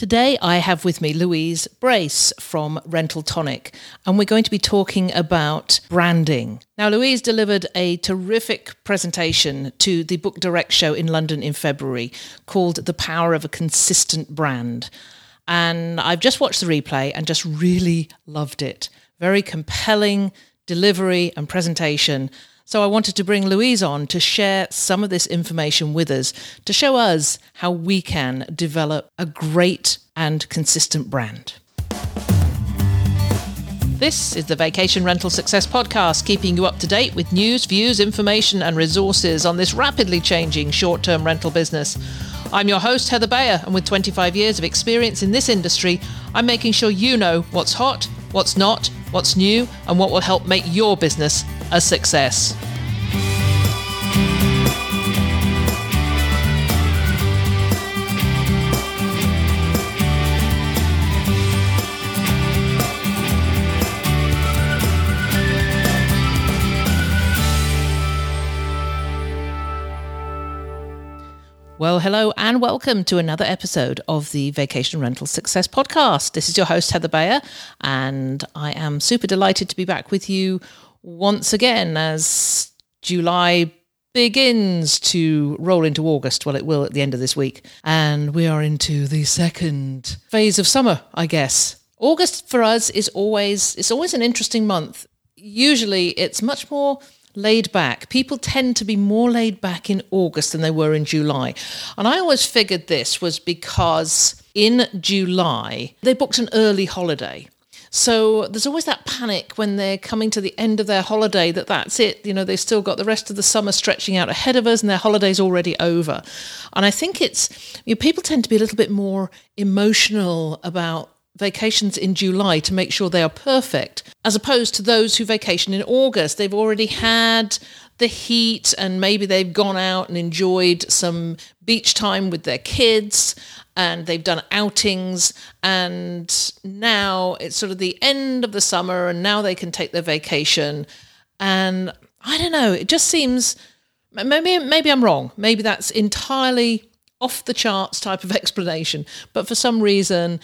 Today, I have with me Louise Brace from Rental Tonic, and we're going to be talking about branding. Now, Louise delivered a terrific presentation to the Book Direct show in London in February called The Power of a Consistent Brand. And I've just watched the replay and just really loved it. Very compelling delivery and presentation. So I wanted to bring Louise on to share some of this information with us, to show us how we can develop a great and consistent brand. This is the Vacation Rental Success Podcast, keeping you up to date with news, views, information, and resources on this rapidly changing short term rental business. I'm your host, Heather Bayer, and with 25 years of experience in this industry, I'm making sure you know what's hot, what's not, what's new, and what will help make your business a success. Well, hello and welcome to another episode of the Vacation Rental Success Podcast. This is your host, Heather Bayer, and I am super delighted to be back with you once again as July begins to roll into August. Well, it will at the end of this week. And we are into the second phase of summer, I guess. August for us is always it's always an interesting month. Usually it's much more laid back. People tend to be more laid back in August than they were in July. And I always figured this was because in July they booked an early holiday. So there's always that panic when they're coming to the end of their holiday that that's it. You know, they've still got the rest of the summer stretching out ahead of us and their holiday's already over. And I think it's, you know, people tend to be a little bit more emotional about vacations in July to make sure they are perfect, as opposed to those who vacation in August. They've already had the heat and maybe they've gone out and enjoyed some beach time with their kids and they've done outings and now it's sort of the end of the summer and now they can take their vacation. And i don't know it just seems maybe maybe i'm wrong. Maybe that's entirely off the charts type of explanation. But for some reason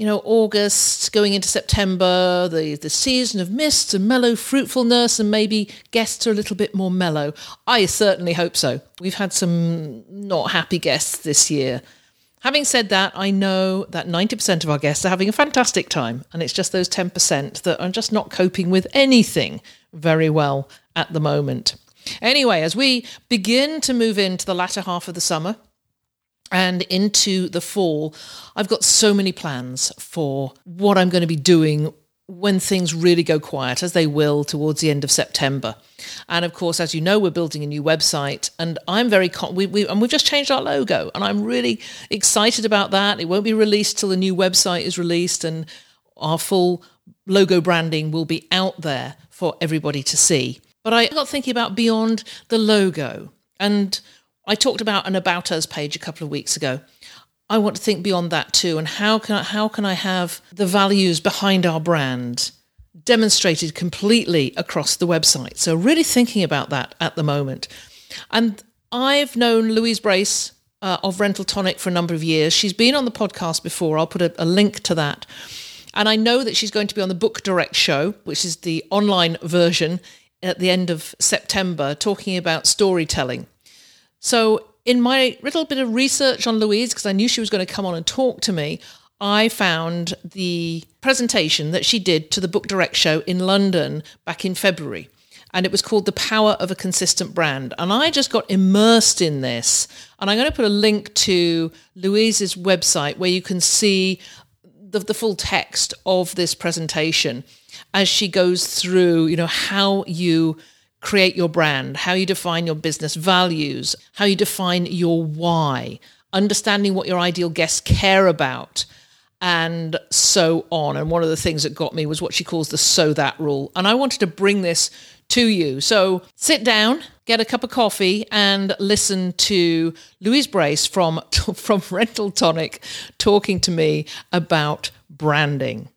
you know, August going into September, the, the season of mists and mellow fruitfulness, and maybe guests are a little bit more mellow. I certainly hope so. We've had some not happy guests this year. Having said that, I know that 90% of our guests are having a fantastic time, and it's just those 10% that are just not coping with anything very well at the moment. Anyway, as we begin to move into the latter half of the summer, and into the fall, I've got so many plans for what I'm going to be doing when things really go quiet, as they will towards the end of September. And of course, as you know, we're building a new website, and I'm very con- we, we and we've just changed our logo, and I'm really excited about that. It won't be released till the new website is released, and our full logo branding will be out there for everybody to see. But I got thinking about beyond the logo and I talked about an about us page a couple of weeks ago. I want to think beyond that too, and how can I, how can I have the values behind our brand demonstrated completely across the website? So really thinking about that at the moment. And I've known Louise Brace uh, of Rental Tonic for a number of years. She's been on the podcast before. I'll put a, a link to that. And I know that she's going to be on the Book Direct show, which is the online version at the end of September, talking about storytelling. So, in my little bit of research on Louise, because I knew she was going to come on and talk to me, I found the presentation that she did to the Book Direct show in London back in February. And it was called The Power of a Consistent Brand. And I just got immersed in this. And I'm going to put a link to Louise's website where you can see the, the full text of this presentation as she goes through, you know, how you create your brand, how you define your business values, how you define your why, understanding what your ideal guests care about, and so on. And one of the things that got me was what she calls the so that rule. And I wanted to bring this to you. So sit down, get a cup of coffee, and listen to Louise Brace from, from Rental Tonic talking to me about branding.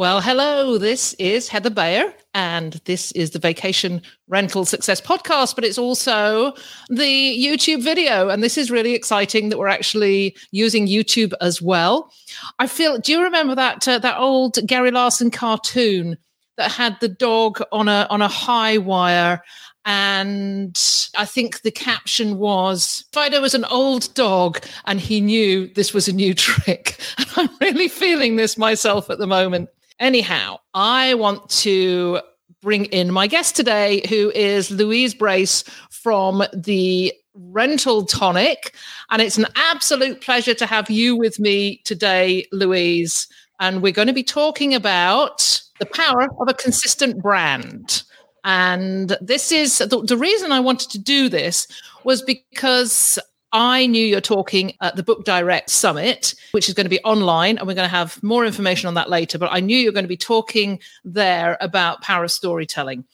Well, hello, this is Heather Bayer, and this is the Vacation Rental Success Podcast, but it's also the YouTube video. And this is really exciting that we're actually using YouTube as well. I feel, do you remember that, uh, that old Gary Larson cartoon that had the dog on a, on a high wire? And I think the caption was Fido was an old dog and he knew this was a new trick. I'm really feeling this myself at the moment. Anyhow, I want to bring in my guest today, who is Louise Brace from the Rental Tonic. And it's an absolute pleasure to have you with me today, Louise. And we're going to be talking about the power of a consistent brand. And this is the, the reason I wanted to do this was because I knew you're talking at the Book Direct Summit, which is going to be online, and we're going to have more information on that later. But I knew you were going to be talking there about power storytelling.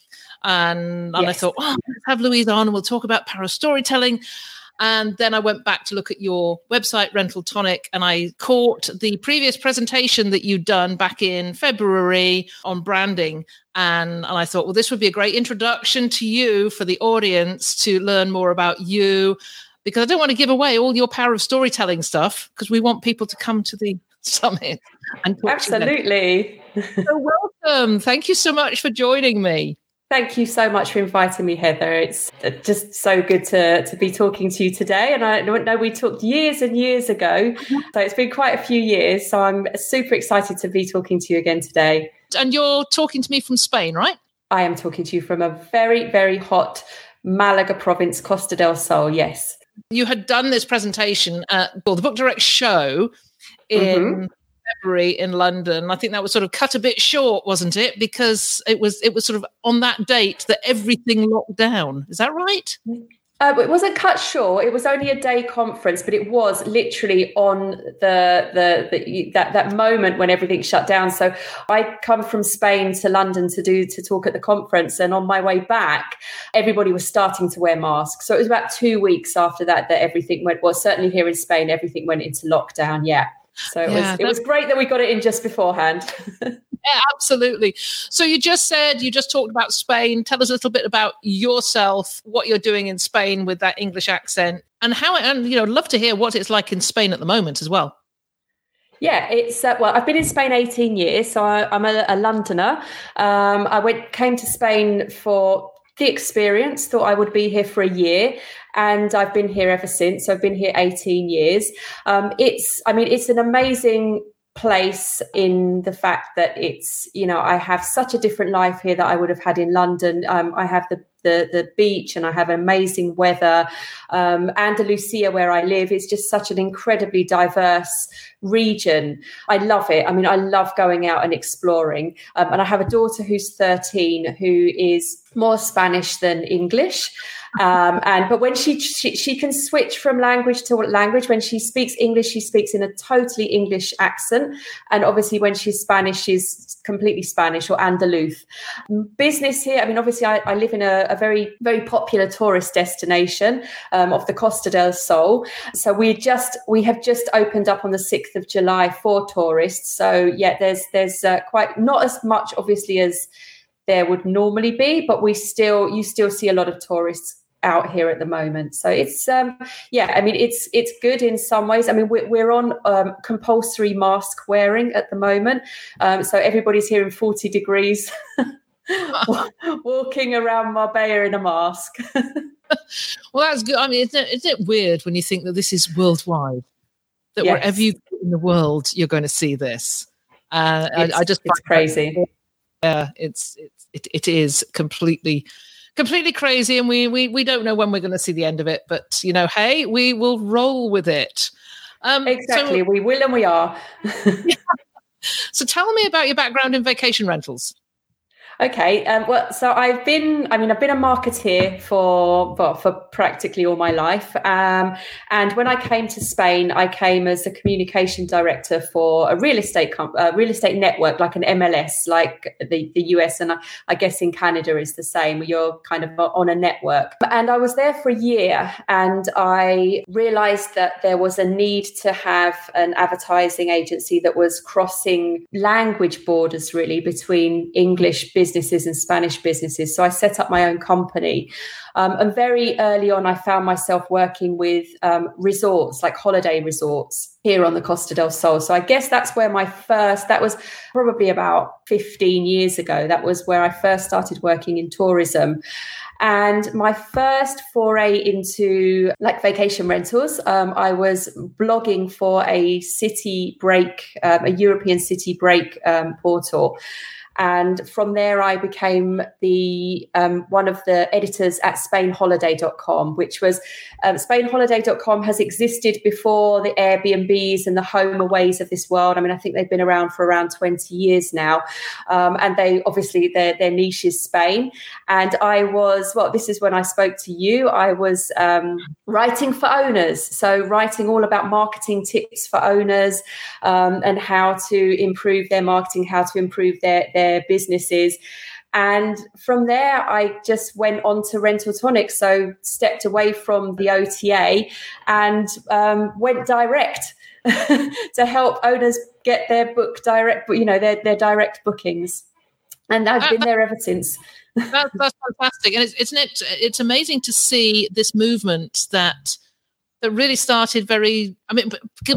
And, and yes. I thought, oh, let's have Louise on and we'll talk about power storytelling. And then I went back to look at your website, Rental Tonic, and I caught the previous presentation that you'd done back in February on branding. And, and I thought, well, this would be a great introduction to you for the audience to learn more about you because I don't want to give away all your power of storytelling stuff because we want people to come to the summit and Absolutely. so welcome. Thank you so much for joining me. Thank you so much for inviting me, Heather. It's just so good to, to be talking to you today. And I know we talked years and years ago. Mm-hmm. So it's been quite a few years. So I'm super excited to be talking to you again today. And you're talking to me from Spain, right? I am talking to you from a very, very hot Malaga province, Costa del Sol. Yes. You had done this presentation at well, the Book Direct show in mm-hmm. February in London. I think that was sort of cut a bit short, wasn't it? Because it was it was sort of on that date that everything locked down. Is that right? Uh, it wasn't cut short. It was only a day conference, but it was literally on the, the the, that that moment when everything shut down. So I come from Spain to London to do to talk at the conference, and on my way back, everybody was starting to wear masks. So it was about two weeks after that that everything went. Well, certainly here in Spain, everything went into lockdown. Yeah. So it yeah, was it was great that we got it in just beforehand. yeah, absolutely. So you just said you just talked about Spain. Tell us a little bit about yourself, what you're doing in Spain with that English accent, and how. And you know, love to hear what it's like in Spain at the moment as well. Yeah, it's uh, well. I've been in Spain eighteen years, so I, am a, a, Londoner. Um, I went came to Spain for the experience. Thought I would be here for a year, and I've been here ever since. I've been here 18 years. Um, it's, I mean, it's an amazing place in the fact that it's you know I have such a different life here that I would have had in London. Um, I have the, the the beach and I have amazing weather. Um, Andalusia, where I live, is just such an incredibly diverse region. I love it. I mean, I love going out and exploring. Um, and I have a daughter who's 13 who is more Spanish than English. Um, and but when she, she, she can switch from language to language. When she speaks English, she speaks in a totally English accent, and obviously when she's Spanish, she's completely Spanish or Andalus. Business here. I mean, obviously, I, I live in a, a, very very popular tourist destination um, of the Costa del Sol. So we just we have just opened up on the sixth of July for tourists. So yeah, there's there's uh, quite not as much obviously as there would normally be, but we still you still see a lot of tourists out here at the moment. So it's um, yeah, I mean it's it's good in some ways. I mean we're, we're on um, compulsory mask wearing at the moment, um, so everybody's here in forty degrees, walking around Marbella in a mask. well, that's good. I mean, isn't it, isn't it weird when you think that this is worldwide? That yes. wherever you go in the world, you're going to see this. Uh, I, I, just it's crazy. Yeah, it's, it's it, it is completely completely crazy and we we, we don't know when we're going to see the end of it but you know hey we will roll with it. Um, exactly so, we will and we are. So tell me about your background in vacation rentals Okay. Um, well, so I've been, I mean, I've been a marketeer for, for practically all my life. Um, and when I came to Spain, I came as a communication director for a real estate, com- a real estate network, like an MLS, like the, the US. And I, I guess in Canada is the same, where you're kind of on a network. And I was there for a year and I realized that there was a need to have an advertising agency that was crossing language borders really between English business businesses and Spanish businesses. So I set up my own company. Um, and very early on, I found myself working with um, resorts, like holiday resorts here on the Costa del Sol. So I guess that's where my first, that was probably about 15 years ago. That was where I first started working in tourism. And my first foray into like vacation rentals, um, I was blogging for a city break, um, a European city break um, portal. And from there, I became the um, one of the editors at SpainHoliday.com, which was um, SpainHoliday.com has existed before the Airbnbs and the HomeAways of this world. I mean, I think they've been around for around 20 years now. Um, and they obviously, their, their niche is Spain. And I was, well, this is when I spoke to you, I was um, writing for owners. So, writing all about marketing tips for owners um, and how to improve their marketing, how to improve their, their businesses. And from there, I just went on to Rental Tonic. So stepped away from the OTA and um, went direct to help owners get their book direct, you know, their, their direct bookings. And I've been there ever since. that's, that's fantastic, and it's it's it, it's amazing to see this movement that that really started very. I mean,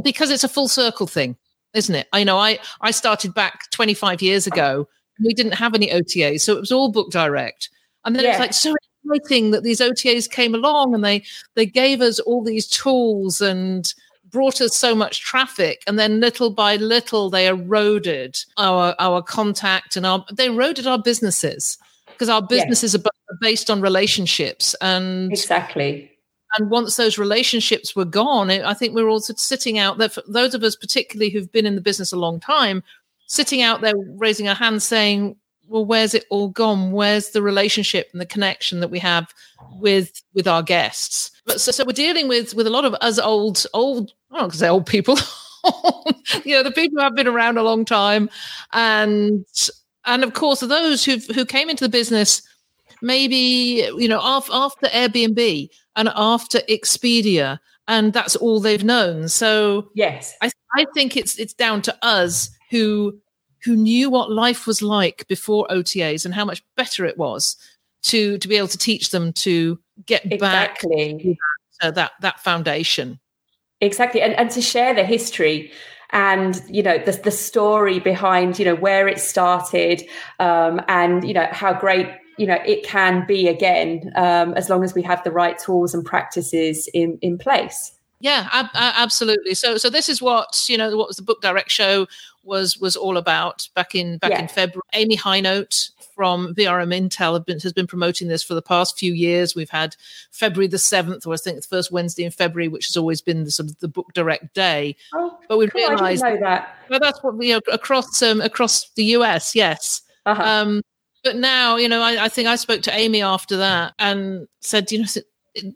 because it's a full circle thing, isn't it? I know I I started back 25 years ago we didn't have any OTAs, so it was all book direct. And then yeah. it's like so exciting that these OTAs came along and they they gave us all these tools and brought us so much traffic. And then little by little they eroded our our contact and our they eroded our businesses because our businesses are based on relationships. And exactly. and once those relationships were gone i think we're all sitting out there. For those of us particularly who've been in the business a long time sitting out there raising our hands saying, well, where's it all gone? Where's the relationship and the connection that we have with with our guests? But so, so we're dealing with with a lot of us old old I don't say old people, you know, the people who have been around a long time, and and of course those who who came into the business maybe you know after after Airbnb and after Expedia, and that's all they've known. So yes, I I think it's it's down to us who who knew what life was like before OTAs and how much better it was to to be able to teach them to get exactly. back that, uh, that that foundation. Exactly, and and to share the history and you know the the story behind you know where it started um, and you know how great you know it can be again um, as long as we have the right tools and practices in in place. Yeah, ab- absolutely. So, so this is what you know. What was the book direct show was was all about back in back yeah. in February. Amy Hinote from VRM Intel have been, has been promoting this for the past few years. We've had February the seventh, or I think the first Wednesday in February, which has always been the sort of the book direct day. Oh, but we cool. realised that. Well, that's what you know across um, across the US. Yes. Uh-huh. Um, but now, you know, I, I, think I spoke to Amy after that and said, you know,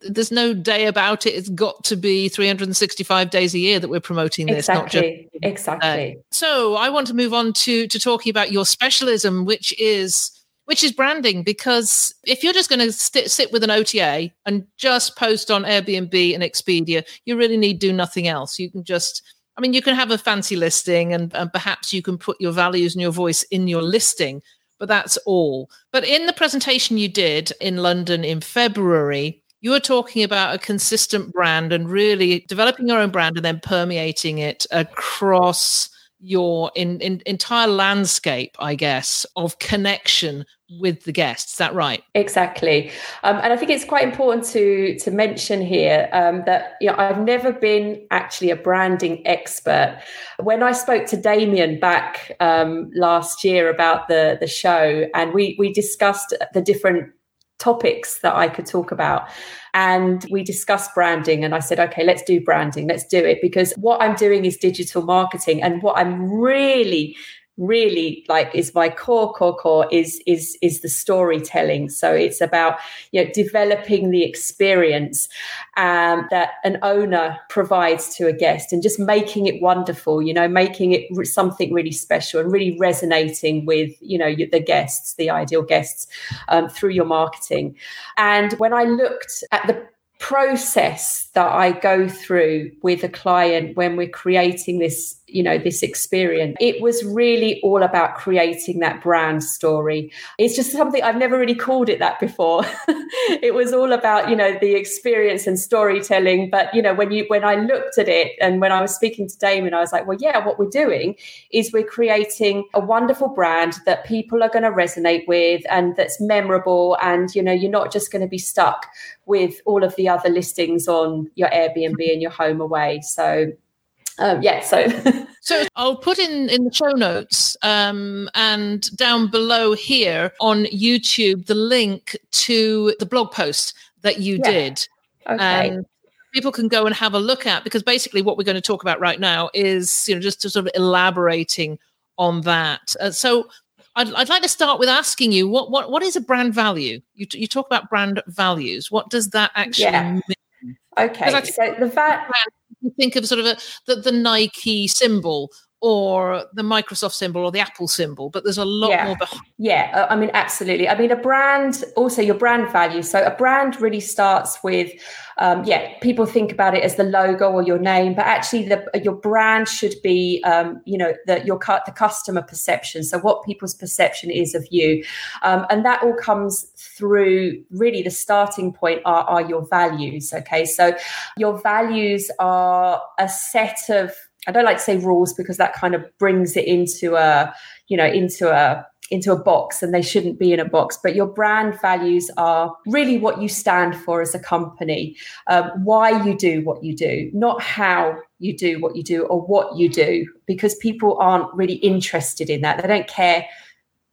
there's no day about it. It's got to be 365 days a year that we're promoting this, exactly. not just exactly. So I want to move on to to talking about your specialism, which is which is branding. Because if you're just going to st- sit with an OTA and just post on Airbnb and Expedia, you really need do nothing else. You can just I mean, you can have a fancy listing and, and perhaps you can put your values and your voice in your listing, but that's all. But in the presentation you did in London in February, you were talking about a consistent brand and really developing your own brand and then permeating it across your in, in, entire landscape, I guess, of connection with the guests. Is that right? Exactly. Um, and I think it's quite important to to mention here um, that you know I've never been actually a branding expert. When I spoke to Damien back um, last year about the the show, and we we discussed the different topics that I could talk about. And we discussed branding, and I said, okay, let's do branding, let's do it. Because what I'm doing is digital marketing. And what I'm really really like is my core core core is is is the storytelling. So it's about you know developing the experience um, that an owner provides to a guest and just making it wonderful you know making it something really special and really resonating with you know the guests the ideal guests um, through your marketing. And when i looked at the process that I go through with a client when we're creating this, you know, this experience. It was really all about creating that brand story. It's just something I've never really called it that before. it was all about, you know, the experience and storytelling. But, you know, when you when I looked at it and when I was speaking to Damon, I was like, well, yeah, what we're doing is we're creating a wonderful brand that people are going to resonate with and that's memorable. And, you know, you're not just going to be stuck with all of the other listings on your Airbnb and your HomeAway. So um, yeah, so so I'll put in in the show notes um, and down below here on YouTube the link to the blog post that you yeah. did. Okay. And people can go and have a look at because basically what we're going to talk about right now is you know just to sort of elaborating on that. Uh, so I'd, I'd like to start with asking you what what what is a brand value? You you talk about brand values. What does that actually yeah. mean? Okay, so the fact you think of sort of a, the, the Nike symbol or the Microsoft symbol or the Apple symbol, but there's a lot yeah. more behind. Yeah, uh, I mean, absolutely. I mean, a brand, also your brand value. So a brand really starts with, um, yeah, people think about it as the logo or your name, but actually, the, your brand should be, um, you know, the, your the customer perception. So what people's perception is of you, um, and that all comes through. Really, the starting point are, are your values. Okay, so your values are a set of I don't like to say rules because that kind of brings it into a, you know, into a into a box and they shouldn't be in a box but your brand values are really what you stand for as a company um, why you do what you do not how you do what you do or what you do because people aren't really interested in that. They don't care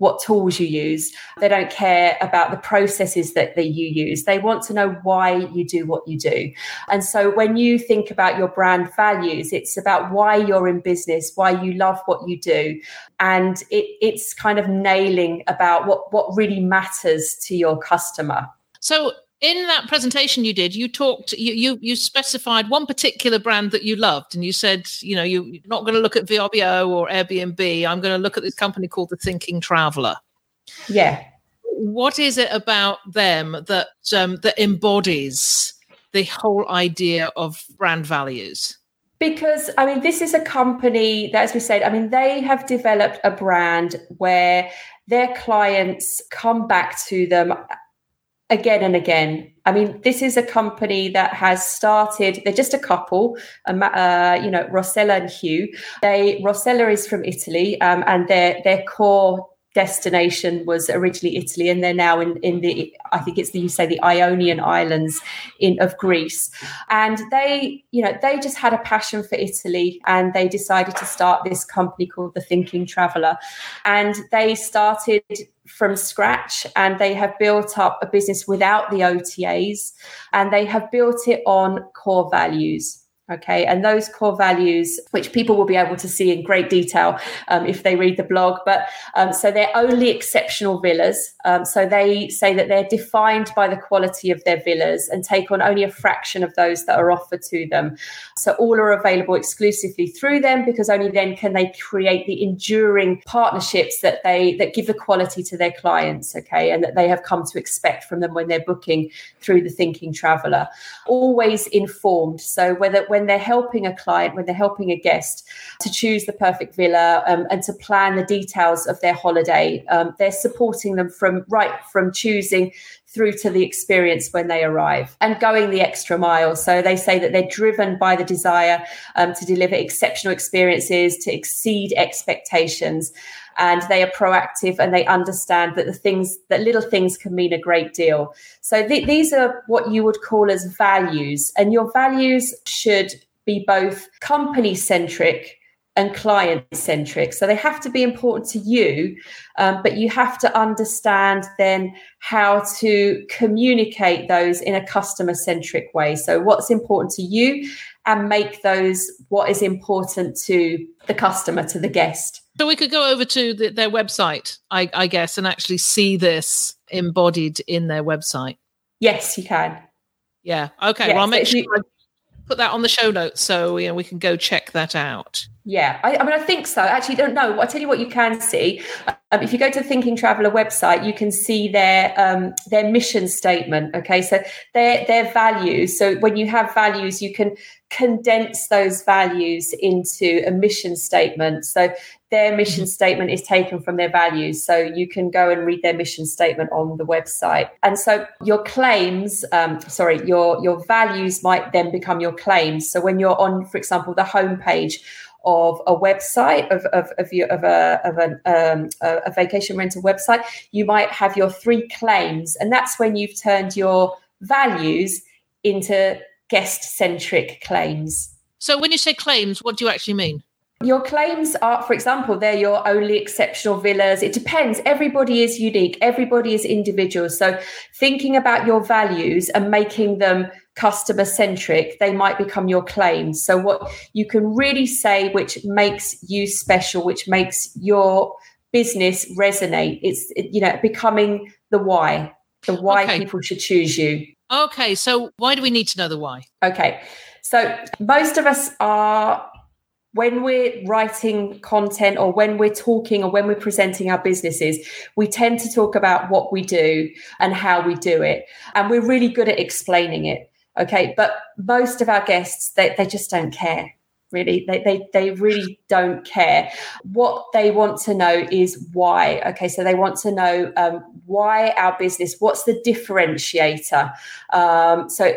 what tools you use. They don't care about the processes that, that you use. They want to know why you do what you do. And so when you think about your brand values, it's about why you're in business, why you love what you do. And it, it's kind of nailing about what, what really matters to your customer. So in that presentation you did, you talked, you, you, you specified one particular brand that you loved, and you said, you know, you're not going to look at VRBO or Airbnb. I'm going to look at this company called the Thinking Traveller. Yeah. What is it about them that um, that embodies the whole idea of brand values? Because I mean, this is a company that, as we said, I mean, they have developed a brand where their clients come back to them again and again. I mean, this is a company that has started. They're just a couple, uh, you know, Rossella and Hugh. They Rossella is from Italy, um, and their their core destination was originally Italy, and they're now in, in the I think it's the you say the Ionian Islands in of Greece. And they, you know, they just had a passion for Italy and they decided to start this company called the Thinking Traveller. And they started from scratch and they have built up a business without the OTAs and they have built it on core values. Okay, and those core values, which people will be able to see in great detail um, if they read the blog, but um, so they're only exceptional villas. Um, so they say that they're defined by the quality of their villas and take on only a fraction of those that are offered to them. So all are available exclusively through them because only then can they create the enduring partnerships that they that give the quality to their clients. Okay, and that they have come to expect from them when they're booking through the Thinking Traveller. Always informed. So whether when when they're helping a client, when they're helping a guest to choose the perfect villa um, and to plan the details of their holiday, um, they're supporting them from right from choosing through to the experience when they arrive and going the extra mile. So they say that they're driven by the desire um, to deliver exceptional experiences, to exceed expectations. And they are proactive and they understand that the things, that little things can mean a great deal. So th- these are what you would call as values. And your values should be both company centric and client centric. So they have to be important to you, um, but you have to understand then how to communicate those in a customer centric way. So what's important to you and make those what is important to the customer, to the guest. So we could go over to the, their website, I, I guess, and actually see this embodied in their website. Yes, you can. Yeah. Okay. Yes, well, I'll make sure you- put that on the show notes so you know, we can go check that out. Yeah, I, I mean, I think so. Actually, don't know. I'll tell you what you can see. Um, if you go to the Thinking Traveller website, you can see their um, their mission statement. Okay, so their their values. So when you have values, you can condense those values into a mission statement. So their mission statement is taken from their values. So you can go and read their mission statement on the website. And so your claims, um, sorry, your your values might then become your claims. So when you're on, for example, the homepage of a website of of of, your, of a of an, um, a, a vacation rental website, you might have your three claims, and that's when you've turned your values into guest centric claims. So when you say claims, what do you actually mean? Your claims are, for example, they're your only exceptional villas. It depends. Everybody is unique. Everybody is individual. So thinking about your values and making them customer centric, they might become your claims. So what you can really say, which makes you special, which makes your business resonate, it's, you know, becoming the why, the why Okay. people should choose you. Okay. So why do we need to know the why? Okay. So most of us are when we're writing content or when we're talking or when we're presenting our businesses, we tend to talk about what we do and how we do it. And we're really good at explaining it. Okay. But most of our guests, they, they just don't care. Really, they, they they really don't care. What they want to know is why. Okay, so they want to know um, why our business. What's the differentiator? Um, so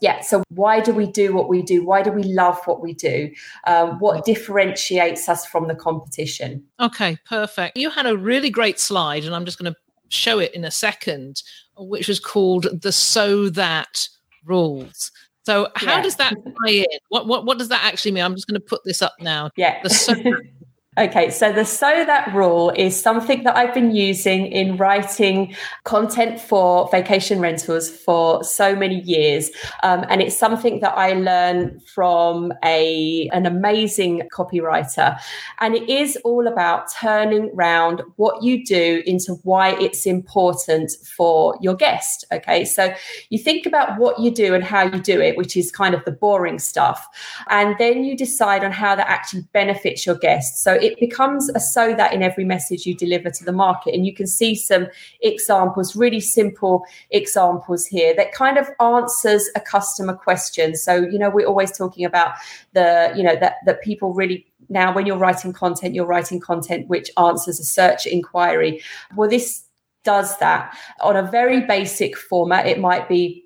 yeah so why do we do what we do why do we love what we do um, what differentiates us from the competition Okay, perfect. You had a really great slide, and I'm just going to show it in a second, which was called the so that rules. So how Yeah. does that tie in? What, what what does that actually mean? I'm just going to put this up now. yeah The so Okay, so the so that rule is something that I've been using in writing content for vacation rentals for so many years, um, and it's something that I learned from a an amazing copywriter, and it is all about turning round what you do into why it's important for your guest. Okay, so you think about what you do and how you do it, which is kind of the boring stuff, and then you decide on how that actually benefits your guests. So it becomes a so that in every message you deliver to the market. And you can see some examples, really simple examples here that kind of answers a customer question. So, you know, we're always talking about the, you know, that, that people really now when you're writing content, you're writing content which answers a search inquiry. Well, this does that on a very basic format. It might be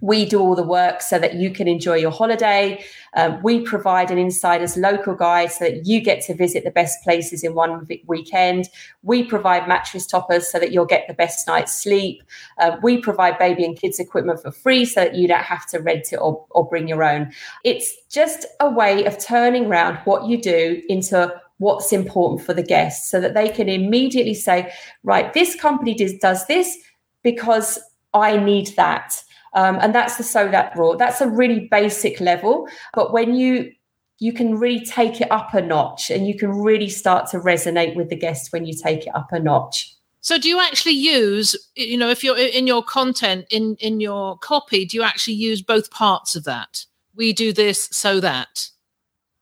we do all the work so that you can enjoy your holiday. Um, we provide an insider's local guide so that you get to visit the best places in one weekend. We provide mattress toppers so that you'll get the best night's sleep. Uh, we provide baby and kids equipment for free so that you don't have to rent it or, or bring your own. It's just a way of turning around what you do into what's important for the guests so that they can immediately say, right, this company does, does this because I need that. Um, and that's the so that rule. That's a really basic level. But when you you can really take it up a notch and you can really start to resonate with the guest when you take it up a notch. So do you actually use, you know, if you're in your content, in in your copy, do you actually use both parts of that? We do this so that,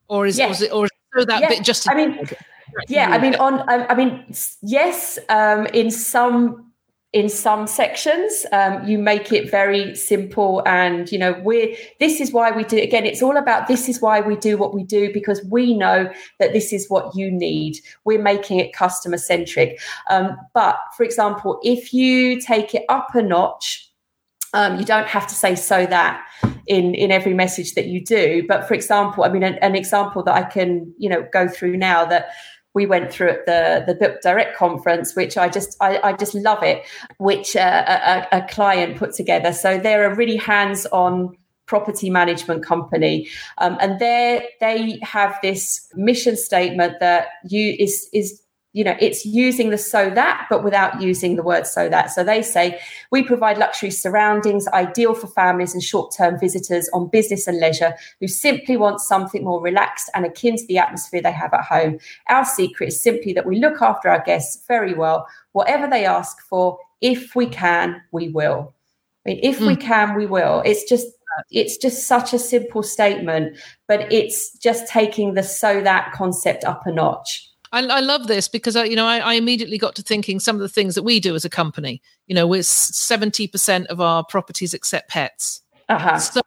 or is, is it or is it so that Yeah, bit just? I mean, yeah, I mean, on, I, I mean, yes, um, in some in some sections, um, you make it very simple, and you know, we're this is why we do. Again, it's all about this is why we do what we do because we know that this is what you need. We're making it customer centric. Um, but for example, if you take it up a notch, um, you don't have to say so that in in every message that you do. But for example, I mean, an, an example that I can you know go through now that we went through at the the Book Direct conference, which I just I, I just love it, which uh, a, a client put together. So they're a really hands on property management company um, and they they have this mission statement that you is is you know it's using the so that but without using the word so that. So they say we provide luxury surroundings ideal for families and short-term visitors on business and leisure who simply want something more relaxed and akin to the atmosphere they have at home. Our secret is simply that we look after our guests very well. Whatever they ask for if we can we will. I mean, if mm. we hmm. can we will. It's just it's just such a simple statement but it's just taking the so that concept up a notch I, I, love this because I, you know, I, I, immediately got to thinking some of the things that we do as a company. You know, we're seventy percent of our properties accept pets. Uh-huh. So,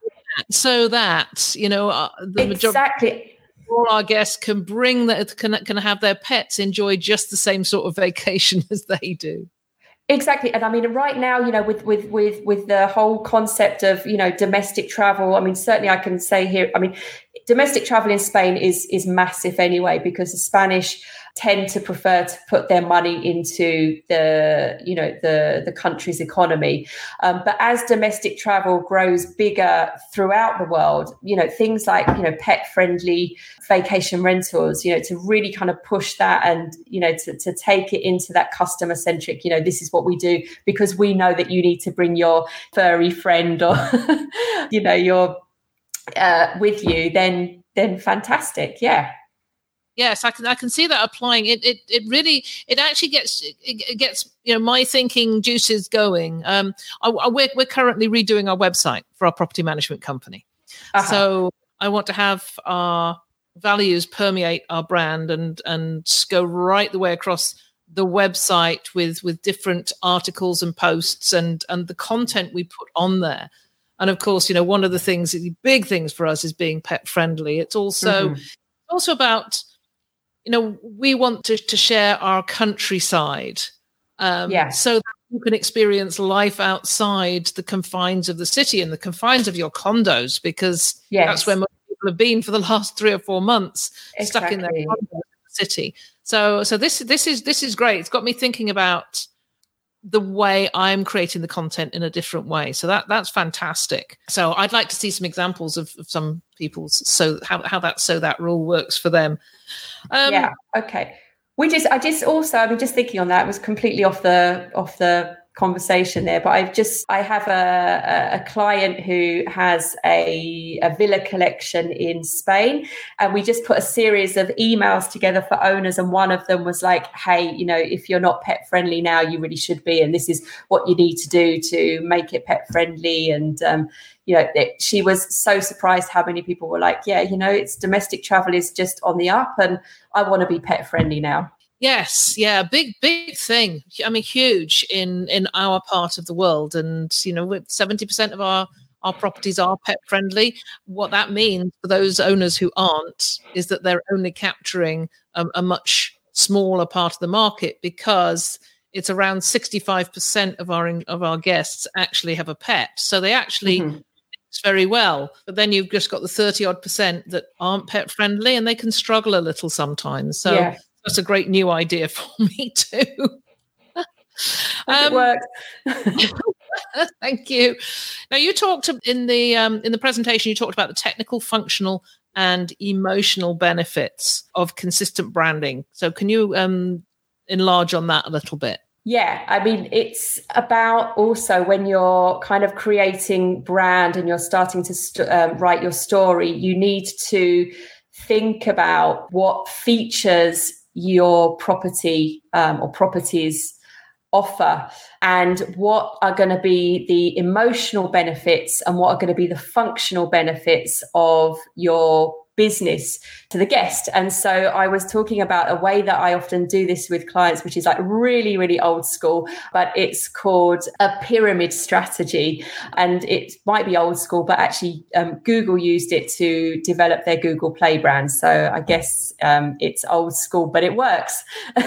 so that you know, uh, the exactly. majority all our guests can bring that can can have their pets enjoy just the same sort of vacation as they do. Exactly, and I mean, right now, you know, with with with with the whole concept of you know domestic travel. I mean, certainly, I can say here. I mean, domestic travel in Spain is is massive anyway because the Spanish tend to prefer to put their money into the you know the the country's economy. Um, but as domestic travel grows bigger throughout the world you know things like you know pet friendly vacation rentals you know to really kind of push that and you know to, to take it into that customer centric you know this is what we do because we know that you need to bring your furry friend or you know your uh, with you then then fantastic. Yeah yes i can i can see that applying. It it, it really it actually gets it, gets you know my thinking juices going. Um I, I, we're, we're currently redoing our website for our property management company. Uh-huh. so i want to have our values permeate our brand and and go right the way across the website with with different articles and posts and and the content we put on there. And of course you know one of the things the big things for us is being pet friendly. It's also mm-hmm. also about you know, we want to, to share our countryside. Um, yeah. So that you can experience life outside the confines of the city and the confines of your condos, because yes. that's where most people have been for the last three or four months, exactly. stuck in their city. So, so this this is this is great. It's got me thinking about the way I'm creating the content in a different way. So that that's fantastic. So I'd like to see some examples of, of some people's so how how that so that rule works for them. Um, yeah. Okay. We just I just also I mean just thinking on that was completely off the off the conversation there, but I've just I have a, a client who has a, a villa collection in Spain, and we just put a series of emails together for owners, and one of them was like, "Hey, you know, if you're not pet friendly now, you really should be, and this is what you need to do to make it pet friendly." And um, you know, it, she was so surprised how many people were like, "Yeah, you know, it's domestic travel is just on the up, and I want to be pet friendly now." Yes, yeah, big big thing. I mean, huge in in our part of the world, and you know, seventy percent of our our properties are pet friendly. What that means for those owners who aren't is that they're only capturing a, a much smaller part of the market because it's around 65% of our of our guests actually have a pet so they actually mm-hmm. very well but then you've just got the 30 odd percent that aren't pet friendly and they can struggle a little sometimes so yeah that's a great new idea for me too. um, worked. thank you. Now you talked in the um, in the presentation. You talked about the technical, functional, and emotional benefits of consistent branding. So can you um, enlarge on that a little bit? Yeah, I mean, it's about also when you're kind of creating brand and you're starting to st- um, write your story, you need to think about what features your property um, or properties offer and what are going to be the emotional benefits and what are going to be the functional benefits of your business to the guest. And so I was talking about a way that I often do this with clients, which is like really, really old school, but it's called a pyramid strategy. And it might be old school, but actually um, Google used it to develop their Google Play brand. So I guess um, it's old school, but it works.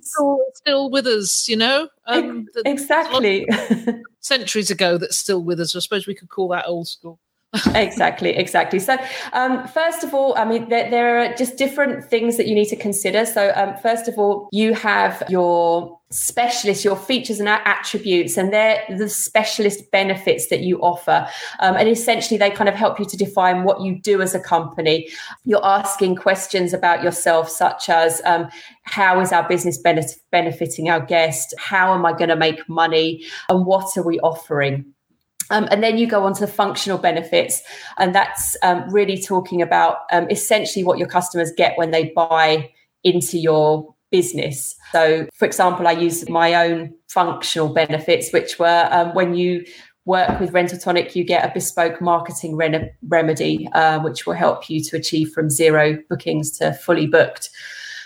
still, with us, you know? Um, exactly. centuries ago that's still with us. I suppose we could call that old school. Exactly, exactly. So, um, first of all, I mean, there, there, are just different things that you need to consider. So, um, first of all, you have your specialists, your features and attributes, and they're the specialist benefits that you offer. Um, and essentially, they kind of help you to define what you do as a company. You're asking questions about yourself, such as um, how is our business benefiting our guest? How am I going to make money? And what are we offering? Um, and then you go on to functional benefits, and that's um, really talking about um, essentially what your customers get when they buy into your business. So, for example, I use my own functional benefits, which were um, when you work with Rental Tonic, you get a bespoke marketing remedy, uh, which will help you to achieve from zero bookings to fully booked.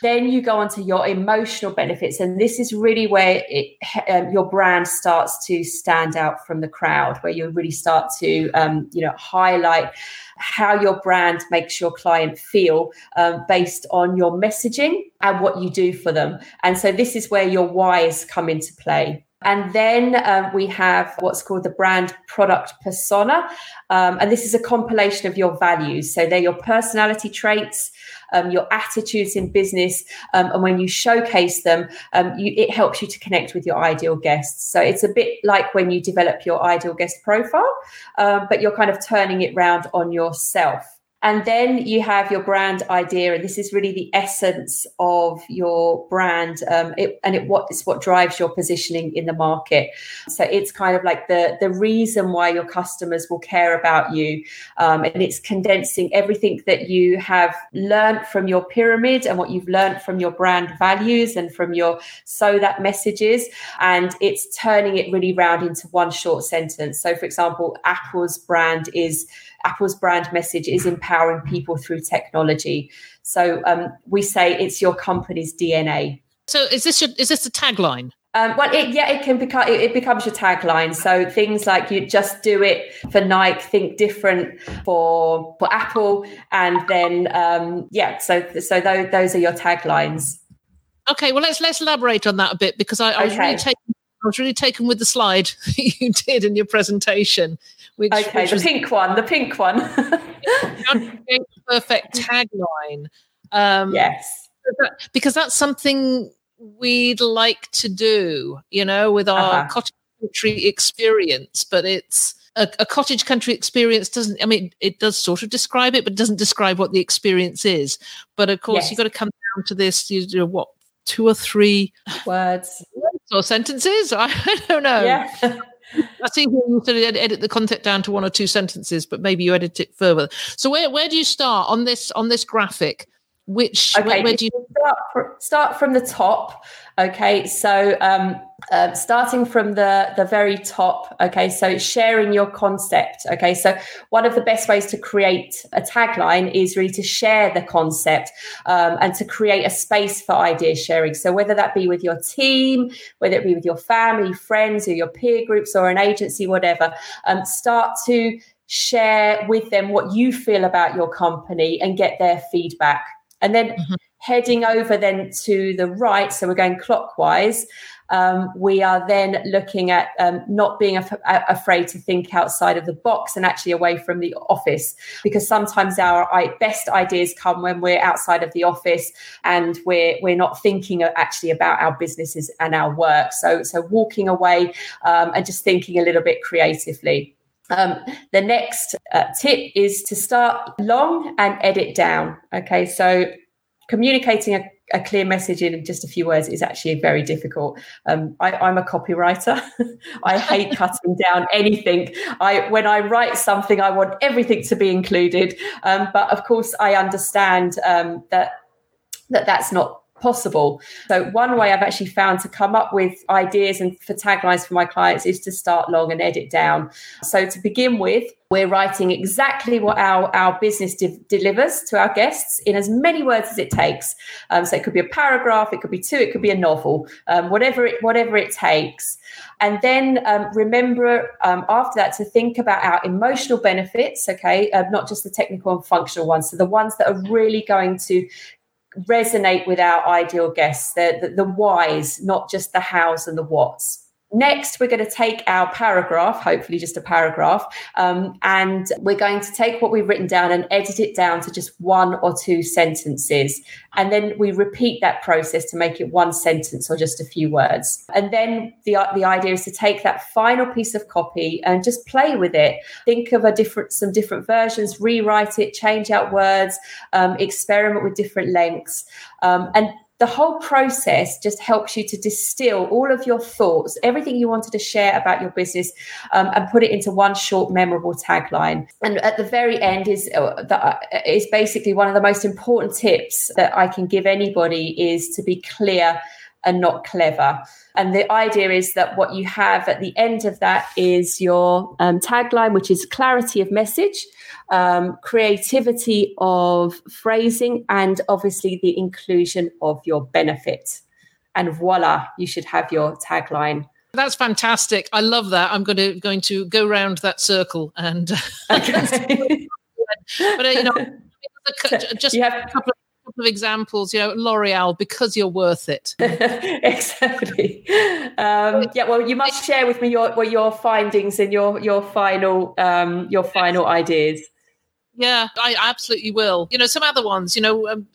Then you go on to your emotional benefits, and this is really where it, um, your brand starts to stand out from the crowd, where you really start to, um, you know, highlight how your brand makes your client feel um, based on your messaging and what you do for them. And so this is where your whys come into play. And then um, we have what's called the brand product persona. Um, and this is a compilation of your values. So they're your personality traits, um, your attitudes in business. Um, and when you showcase them, um, you, it helps you to connect with your ideal guests. So it's a bit like when you develop your ideal guest profile, um, but you're kind of turning it round on yourself. And then you have your brand idea, and this is really the essence of your brand, um, it, and it what what drives your positioning in the market. So it's kind of like the the reason why your customers will care about you, um, and it's condensing everything that you have learned from your pyramid and what you've learned from your brand values and from your so that messages, and it's turning it really round into one short sentence. So, for example, Apple's brand is Apple's brand message is empowering people through technology. So um, we say it's your company's DNA. So is this your, is this the tagline? Um, well, it, yeah, it can become it, it, becomes your tagline. So things like you just do it for Nike, think different for for Apple, and then um, yeah, so so those, those are your taglines. Okay, well let's let's elaborate on that a bit because I, I was okay. really taken I was really taken with the slide you did in your presentation. Which, okay, which the was, pink one, the pink one. perfect tagline. Um, yes, because that's something we'd like to do, you know, with our uh-huh. cottage country experience. But it's a, a, cottage country experience doesn't. I mean, it does sort of describe it, but it doesn't describe what the experience is. But of course, yes. you've got to come down to this. You know what? Two or three words or sentences. I don't know. Yeah. I see you sort of edit the content down to one or two sentences, but maybe you edit it further. So where where do you start on this on this graphic? Which okay, where, where do you start, start from the top? Okay, so um, uh, starting from the the very top. Okay, so sharing your concept. Okay, so one of the best ways to create a tagline is really to share the concept um, and to create a space for idea sharing. So whether that be with your team, whether it be with your family, friends, or your peer groups, or an agency, whatever, um, start to share with them what you feel about your company and get their feedback. And then mm-hmm heading over then to the right, so we're going clockwise, um, we are then looking at um, not being af- afraid to think outside of the box and actually away from the office, because sometimes our best ideas come when we're outside of the office and we're we're not thinking actually about our businesses and our work. So so walking away um, and just thinking a little bit creatively. Um, the next uh, tip is to start long and edit down. Okay, so communicating a, a, clear message in just a few words is actually very difficult. Um, I, am a copywriter. I hate cutting down anything. I when I write something, I want everything to be included. Um, but of course, I understand um, that that that's not possible. So one way I've actually found to come up with ideas and for taglines for my clients is to start long and edit down. So to begin with, we're writing exactly what our, our business de- delivers to our guests in as many words as it takes. Um, so it could be a paragraph, it could be two, it could be a novel, um, whatever it whatever it takes. And then um, remember um, after that to think about our emotional benefits, okay, uh, not just the technical and functional ones. So the ones that are really going to resonate with our ideal guests, the, the, the whys, not just the hows and the whats. Next, we're going to take our paragraph, hopefully just a paragraph, um, and we're going to take what we've written down and edit it down to just one or two sentences. And then we repeat that process to make it one sentence or just a few words. And then the, the idea is to take that final piece of copy and just play with it. Think of a different, some different versions, rewrite it, change out words, um, experiment with different lengths. Um, and the whole process just helps you to distill all of your thoughts, everything you wanted to share about your business, um, and put it into one short, memorable tagline. And at the very end is uh, that is basically one of the most important tips that I can give anybody is to be clear and not clever. And the idea is that what you have at the end of that is your um, tagline, which is clarity of message um, creativity of phrasing, and obviously the inclusion of your benefit. And voila, you should have your tagline. That's fantastic. I love that. I'm going to going to go round that circle and. Okay. but uh, you know, just you have, a couple of couple of examples, you know, L'Oreal, because you're worth it. exactly. Um, yeah, well, you must share with me your well, your findings and your your final um, your final ideas. Yeah, I absolutely will. You know, some other ones, you know, um,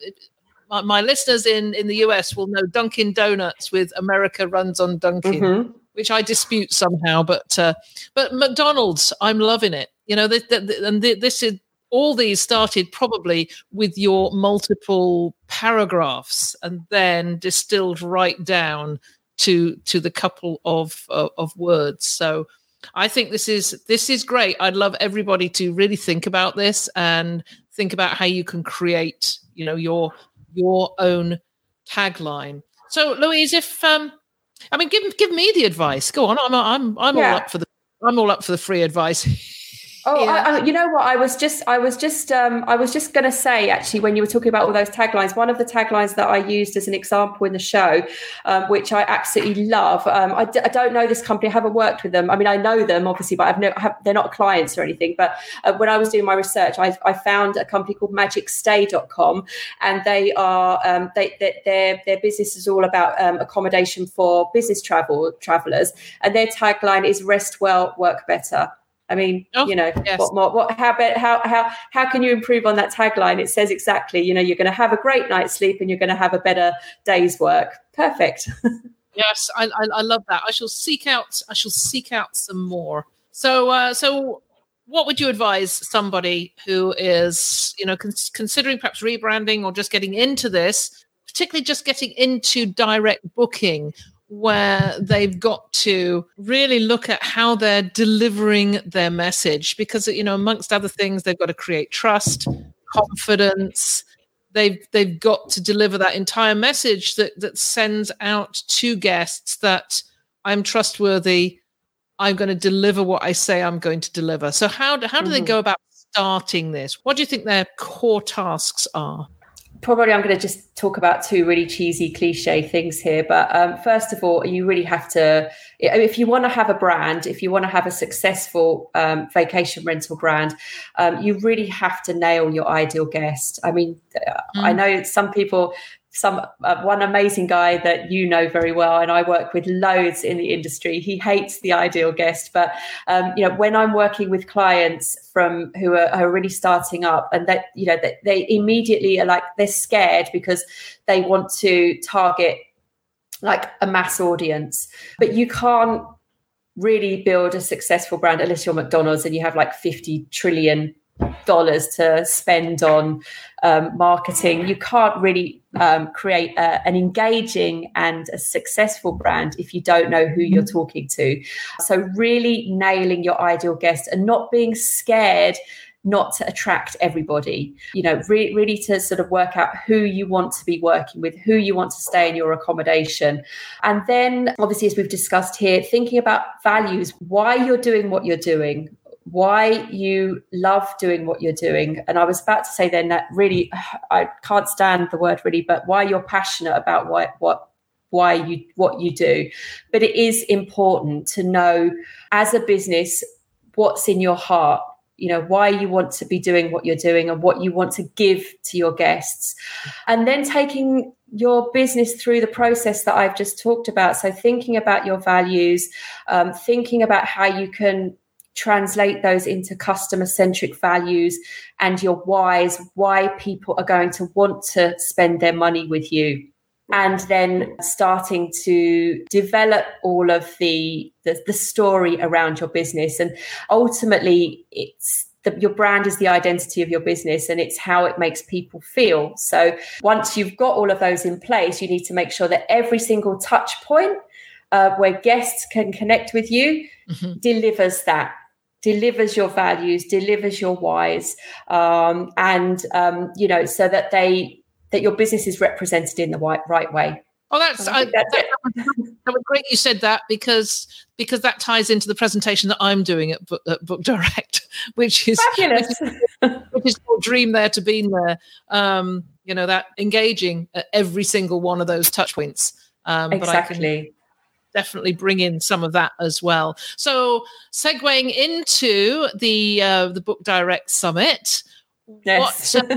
my, my, listeners in, in the US will know Dunkin' Donuts with America runs on Dunkin', mm-hmm. which I dispute somehow. But uh, but McDonald's, I'm loving it. You know, th- th- and th- this is all these started probably with your multiple paragraphs and then distilled right down to to the couple of of, of words. So I think this is this is great. I'd love everybody to really think about this and think about how you can create, you know, your your own tagline. So, Louise, if um, I mean, give give me the advice. Go on. I'm I'm I'm yeah. all up for the I'm all up for the free advice. Oh, yeah. I, I, you know what? I was just, I was just, um, I was just going to say actually, when you were talking about all those taglines, one of the taglines that I used as an example in the show, um, which I absolutely love. Um, I d- I don't know this company, I haven't worked with them. I mean, I know them obviously, but I've no, have, they're not clients or anything. But uh, when I was doing my research, I, I found a company called MagicStay.com, and they are, um, they, they, their their business is all about um, accommodation for business travel travelers, and their tagline is "Rest well, work better." I mean, oh, you know, yes. what more? What? How? How? How? How can you improve on that tagline? It says exactly. You know, you're going to have a great night's sleep and you're going to have a better day's work. Perfect. yes, I, I, I, love that. I shall seek out. I shall seek out some more. So, uh, so what would you advise somebody who is, you know, cons- considering perhaps rebranding or just getting into this, particularly just getting into direct booking? Where they've got to really look at how they're delivering their message. Because you know amongst other things they've got to create trust confidence. They've they've got to deliver that entire message that that sends out to guests that I'm trustworthy. I'm going to deliver what I say I'm going to deliver. So how do, how do mm-hmm. they go about starting this? What do you think their core tasks are probably I'm going to just talk about two really cheesy cliche things here. But um, first of all, you really have to, if you want to have a brand, if you want to have a successful um, vacation rental brand, um, you really have to nail your ideal guest. I mean, mm. I know some people some uh, one amazing guy that you know very well and i work with loads in the industry he hates the ideal guest but um, you know when i'm working with clients from who are, are really starting up and that you know that they immediately are like they're scared because they want to target like a mass audience but you can't really build a successful brand unless you're mcdonald's and you have like 50 trillion dollars to spend on um, marketing. You can't really um, create a, an engaging and a successful brand if you don't know who you're talking to. So, really nailing your ideal guest and not being scared not to attract everybody. You know re- really to sort of work out who you want to be working with who you want to stay in your accommodation. And then obviously as we've discussed here thinking about values why you're doing what you're doing why you love doing what you're doing. And I was about to say then that really, I can't stand the word really, but why you're passionate about what, what, why you, what you do. But it is important to know as a business what's in your heart you know why you want to be doing what you're doing and what you want to give to your guests and then taking your business through the process that I've just talked about. So, thinking about your values, um, thinking about how you can translate those into customer centric values and your whys, why people are going to want to spend their money with you. And then starting to develop all of the, the, the story around your business. And ultimately, it's the, your brand is the identity of your business and it's how it makes people feel. So once you've got all of those in place, you need to make sure that every single touch point uh, where guests can connect with you mm-hmm. delivers that delivers your values delivers your whys um, and um, you know so that they that your business is represented in the right, right way Oh, that's, I, that's that, that, was great. You said that because because that ties into the presentation that I'm doing at Book, at Book Direct, which is fabulous. Which is, called Dream There to Be There. Um, you know that engaging at every single one of those touch points. Um, exactly. Definitely bring in some of that as well. So, segueing into the uh, the Book Direct Summit, yes. what, uh,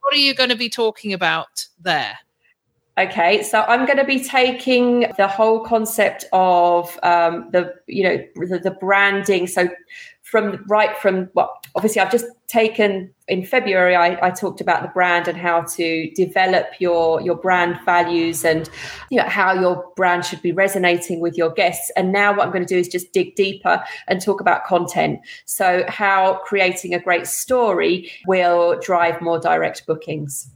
what are you going to be talking about there? Okay, so I'm going to be taking the whole concept of um, the, you know, the, the, branding. So from right from well, obviously I've just taken in February. I, I, talked about the brand and how to develop your your brand values and you know how your brand should be resonating with your guests. And now what I'm going to do is just dig deeper and talk about content. So how creating a great story will drive more direct bookings.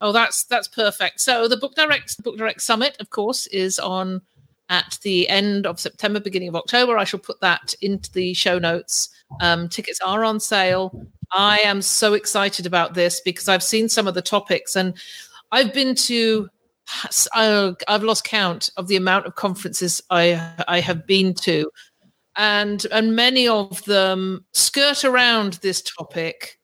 Oh, that's that's perfect. So the Book Direct Book Direct Summit, of course, is on at the end of September, beginning of October. I shall put that into the show notes. Um, tickets are on sale. I am so excited about this because I've seen some of the topics and I've been to. I've lost count of the amount of conferences I I have been to, and and many of them skirt around this topic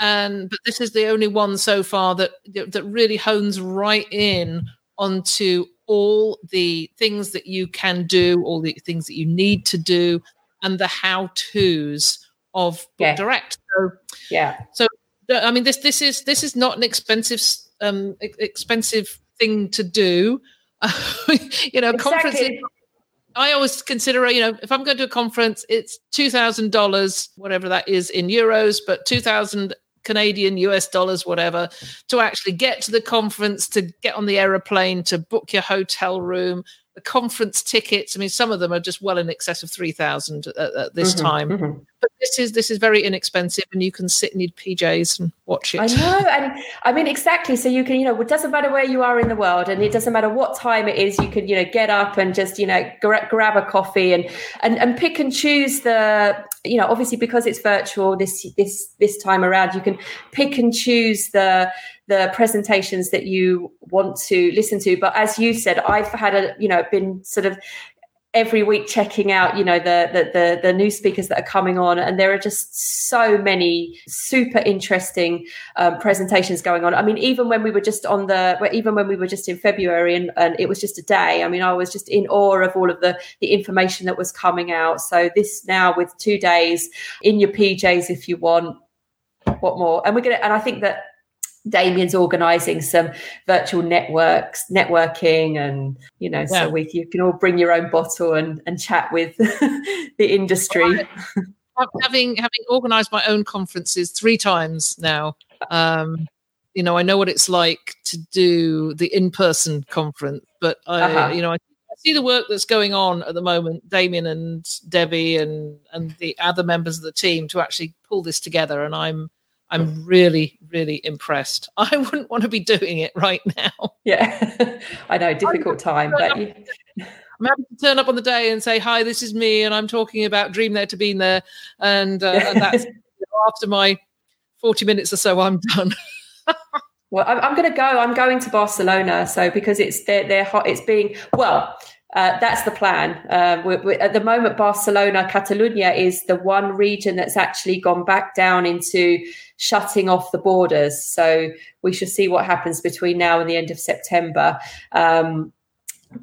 and but this is the only one so far that that really hones right in onto all the things that you can do, all the things that you need to do, and the how tos of Book yeah. Direct. So, yeah. So I mean, this this is this is not an expensive um expensive thing to do. you know, exactly. conferences. I always consider, you know, if I'm going to a conference, it's two thousand dollars, whatever that is in euros, but two thousand Canadian, US dollars, whatever, to actually get to the conference, to get on the aeroplane, to book your hotel room, the conference tickets. I mean, some of them are just well in excess of three thousand at, at, this mm-hmm, time. Mm-hmm. But this is this is very inexpensive, and you can sit in your PJs and watch it. I know, and I mean exactly. So you can, you know, it doesn't matter where you are in the world, and it doesn't matter what time it is. You can, you know, get up and just, you know, gra- grab a coffee and and and pick and choose the, you know, obviously because it's virtual this this this time around, you can pick and choose the the presentations that you want to listen to. But as you said, I've had a, you know, been sort of every week checking out you know the, the the the, new speakers that are coming on and there are just so many super interesting um, presentations going on. I mean even when we were just on the even when we were just in february and, and it was just a day i mean i was just in awe of all of the the information that was coming out. So this now with two days in your pjs if you want what more? And we're gonna and i think that Damien's organising some virtual networks, networking, and you know, yeah. so we you can all bring your own bottle and and chat with the industry. Having having organised my own conferences three times now, um, you know, I know what it's like to do the in person conference, but I, uh-huh. you know, I see the work that's going on at the moment, Damien and Debbie and and the other members of the team to actually pull this together, and I'm I'm really, really impressed. I wouldn't want to be doing it right now. Yeah, I know, difficult time, but. I'm happy to turn up on the day and say, "Hi, this is me," and I'm talking about Dream There to Be There, and, uh, and that's after my 40 minutes or so, I'm done. well, I'm, I'm going to go. I'm going to Barcelona, so because it's they're, they're hot. It's being well. Uh, that's the plan. Uh, we're, we're, at the moment, Barcelona, Catalonia is the one region that's actually gone back down into shutting off the borders. So we shall see what happens between now and the end of September. Um,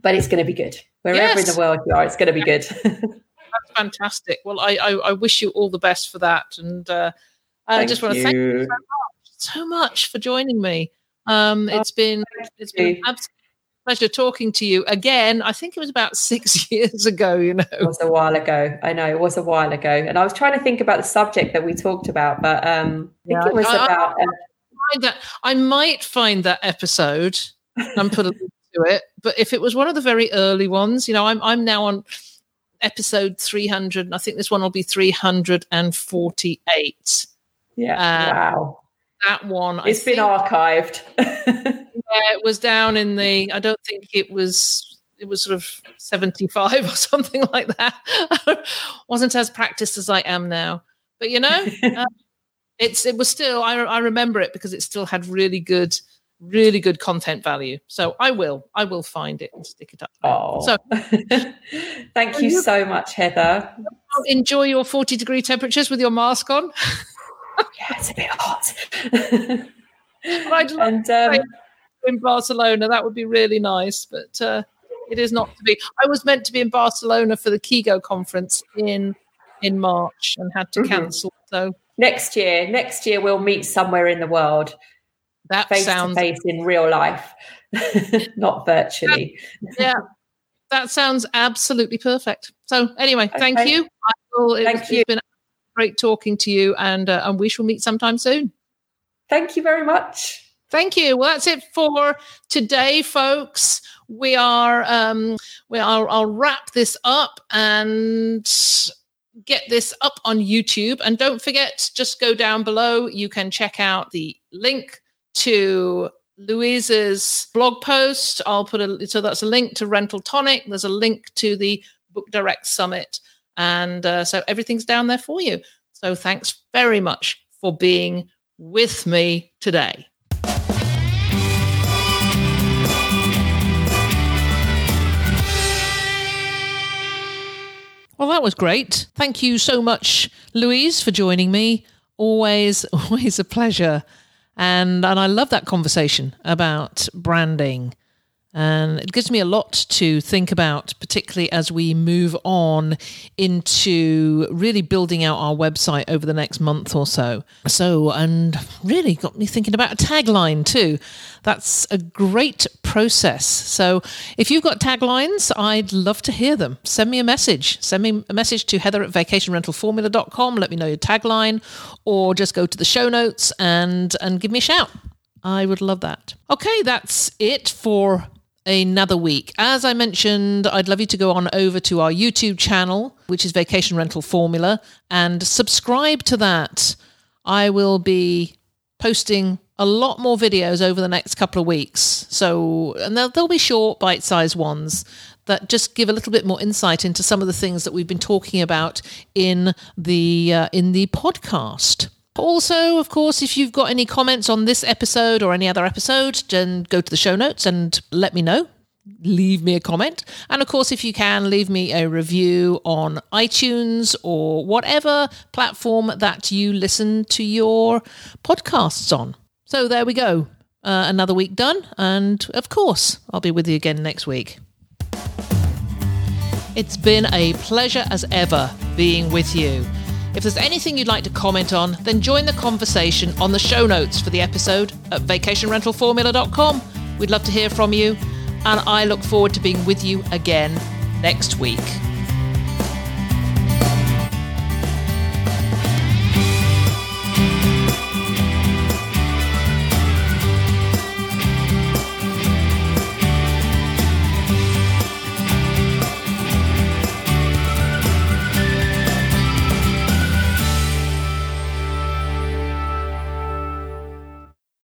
but it's going to be good. Wherever yes. in the world you are, it's going to be good. that's fantastic. Well, I, I, I, wish you all the best for that. And uh, I just want to thank you so much, so much for joining me. Um, it's been it's been absolute pleasure talking to you again. I think it was about six years ago. You know, it was a while ago. I know it was a while ago, and I was trying to think about the subject that we talked about, but um, I think yeah, it was I, about. I, I, that, I might find that episode and put a link to it, but if it was one of the very early ones, you know, I'm I'm now on episode 300 and i think this one will be 348 yeah uh, wow that one It's I been think, archived yeah it was down in the i don't think it was it was sort of 75 or something like that wasn't as practiced as i am now but you know uh, it's it was still I, I remember it because it still had really good really good content value. So I will, I will find it and stick it up. Oh, so thank you so much, Heather. Enjoy your 40 degree temperatures with your mask on. yeah, it's a bit hot. And, um, in Barcelona. That would be really nice, but uh, it is not to be. I was meant to be in Barcelona for the Kigo conference in in March and had to mm-hmm. cancel. So next year, next year we'll meet somewhere in the world. That face sounds to face in real life, not virtually. yeah, that sounds absolutely perfect. So anyway, okay. thank you. Will, it thank you. It's been great talking to you, and uh, and we shall meet sometime soon. Thank you very much. Thank you. Well, that's it for today, folks. We are um, we are. I'll wrap this up and get this up on YouTube. And don't forget, just go down below. You can check out the link to Louise's blog post. I'll put a so that's a link to Rental Tonic. There's a link to the Book Direct Summit, and uh, so everything's down there for you. So thanks very much for being with me today. Well, that was great. Thank you so much, Louise, for joining me. Always, always a pleasure. And, and I love that conversation about branding. And it gives me a lot to think about, particularly as we move on into really building out our website over the next month or so. So, and really got me thinking about a tagline too. That's a great process. So, if you've got taglines, I'd love to hear them. Send me a message. Send me a message to heather at vacationrentalformula.com. Let me know your tagline, or just go to the show notes and, and give me a shout. I would love that. Okay, that's it for another week. As I mentioned, I'd love you to go on over to our YouTube channel, which is Vacation Rental Formula, and subscribe to that. I will be posting a lot more videos over the next couple of weeks. So, and they'll, they'll be short, bite sized ones that just give a little bit more insight into some of the things that we've been talking about in the uh, in the podcast. Also, of course, if you've got any comments on this episode or any other episode, then go to the show notes and let me know. Leave me a comment. And of course, if you can, leave me a review on iTunes or whatever platform that you listen to your podcasts on. So there we go. Uh, another week done. And of course, I'll be with you again next week. It's been a pleasure as ever being with you. If there's anything you'd like to comment on, then join the conversation on the show notes for the episode at vacationrentalformula.com. We'd love to hear from you, and I look forward to being with you again next week.